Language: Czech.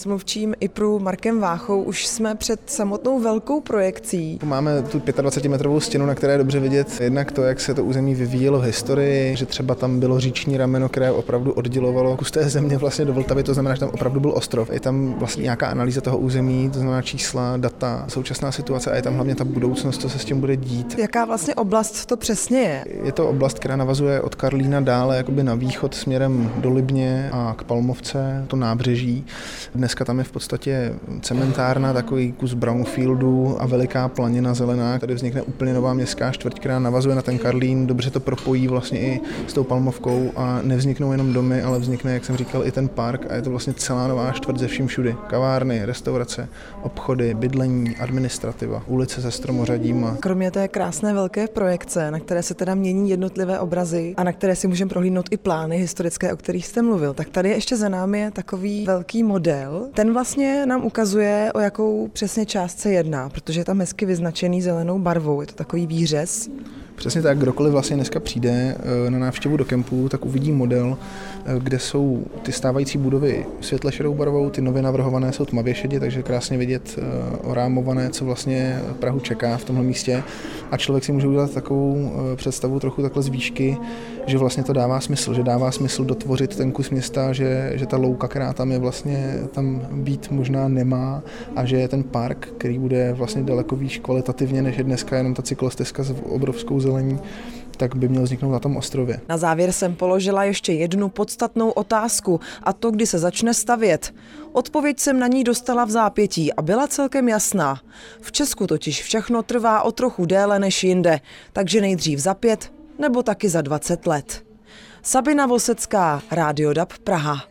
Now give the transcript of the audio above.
S mluvčím IPRu Markem Váchou už jsme před samotnou velkou projekcí. Máme tu 25-metrovou stěnu, na které je dobře vidět jednak to, jak se to území vyvíjelo v historii, že třeba tam bylo říční rameno, které opravdu oddělovalo kus té země vlastně do Vltavy, to znamená, že tam opravdu byl ostrov. Je tam vlastně nějaká analýza toho území, to znamená čísla, data, současná situace a je tam hlavně ta budoucnost, co se s tím bude dít. Jaká vlastně oblast to přesně je? Je to oblast, která navazuje od Karlína dále jakoby na východ směrem do Libně a k Palmovce, to nábřeží. Dneska tam je v podstatě cementárna, takový kus brownfieldu a veliká planina zelená. Tady vznikne úplně nová městská čtvrť, která navazuje na ten Karlín, dobře to propojí vlastně i s tou Palmovkou a nevzniknou jenom domy, ale vznikne, jak jsem říkal, i ten park a je to vlastně celá nová čtvrť ze vším všudy. Kavárny, restaurace, obchody, bydlení, administrativa, ulice se stromořadím. Kromě té krásné velké projekce, na které se teda mění jednotlivé obrazy a na které si můžeme prohlídnout i plány historické, o kterých jste mluvil, tak tady ještě za námi je takový velký model. Ten vlastně nám ukazuje, o jakou přesně část se jedná, protože je tam hezky vyznačený zelenou barvou. Je to takový výřez. Přesně tak, kdokoliv vlastně dneska přijde eh, na návštěvu do kempu, tak uvidí model, eh, kde jsou ty stávající budovy světle šedou barvou, ty nově navrhované jsou tmavě šedě, takže krásně vidět eh, orámované, co vlastně Prahu čeká v tomhle místě. A člověk si může udělat takovou představu trochu takhle z výšky, že vlastně to dává smysl, že dává smysl dotvořit ten kus města, že, že ta louka, která tam je vlastně tam být možná nemá a že je ten park, který bude vlastně daleko výš kvalitativně, než je dneska jenom ta cyklostezka s obrovskou zelení, tak by měl vzniknout na tom ostrově. Na závěr jsem položila ještě jednu podstatnou otázku a to, kdy se začne stavět. Odpověď jsem na ní dostala v zápětí a byla celkem jasná. V Česku totiž všechno trvá o trochu déle než jinde, takže nejdřív za pět nebo taky za 20 let. Sabina Vosecká, Rádio DAB Praha.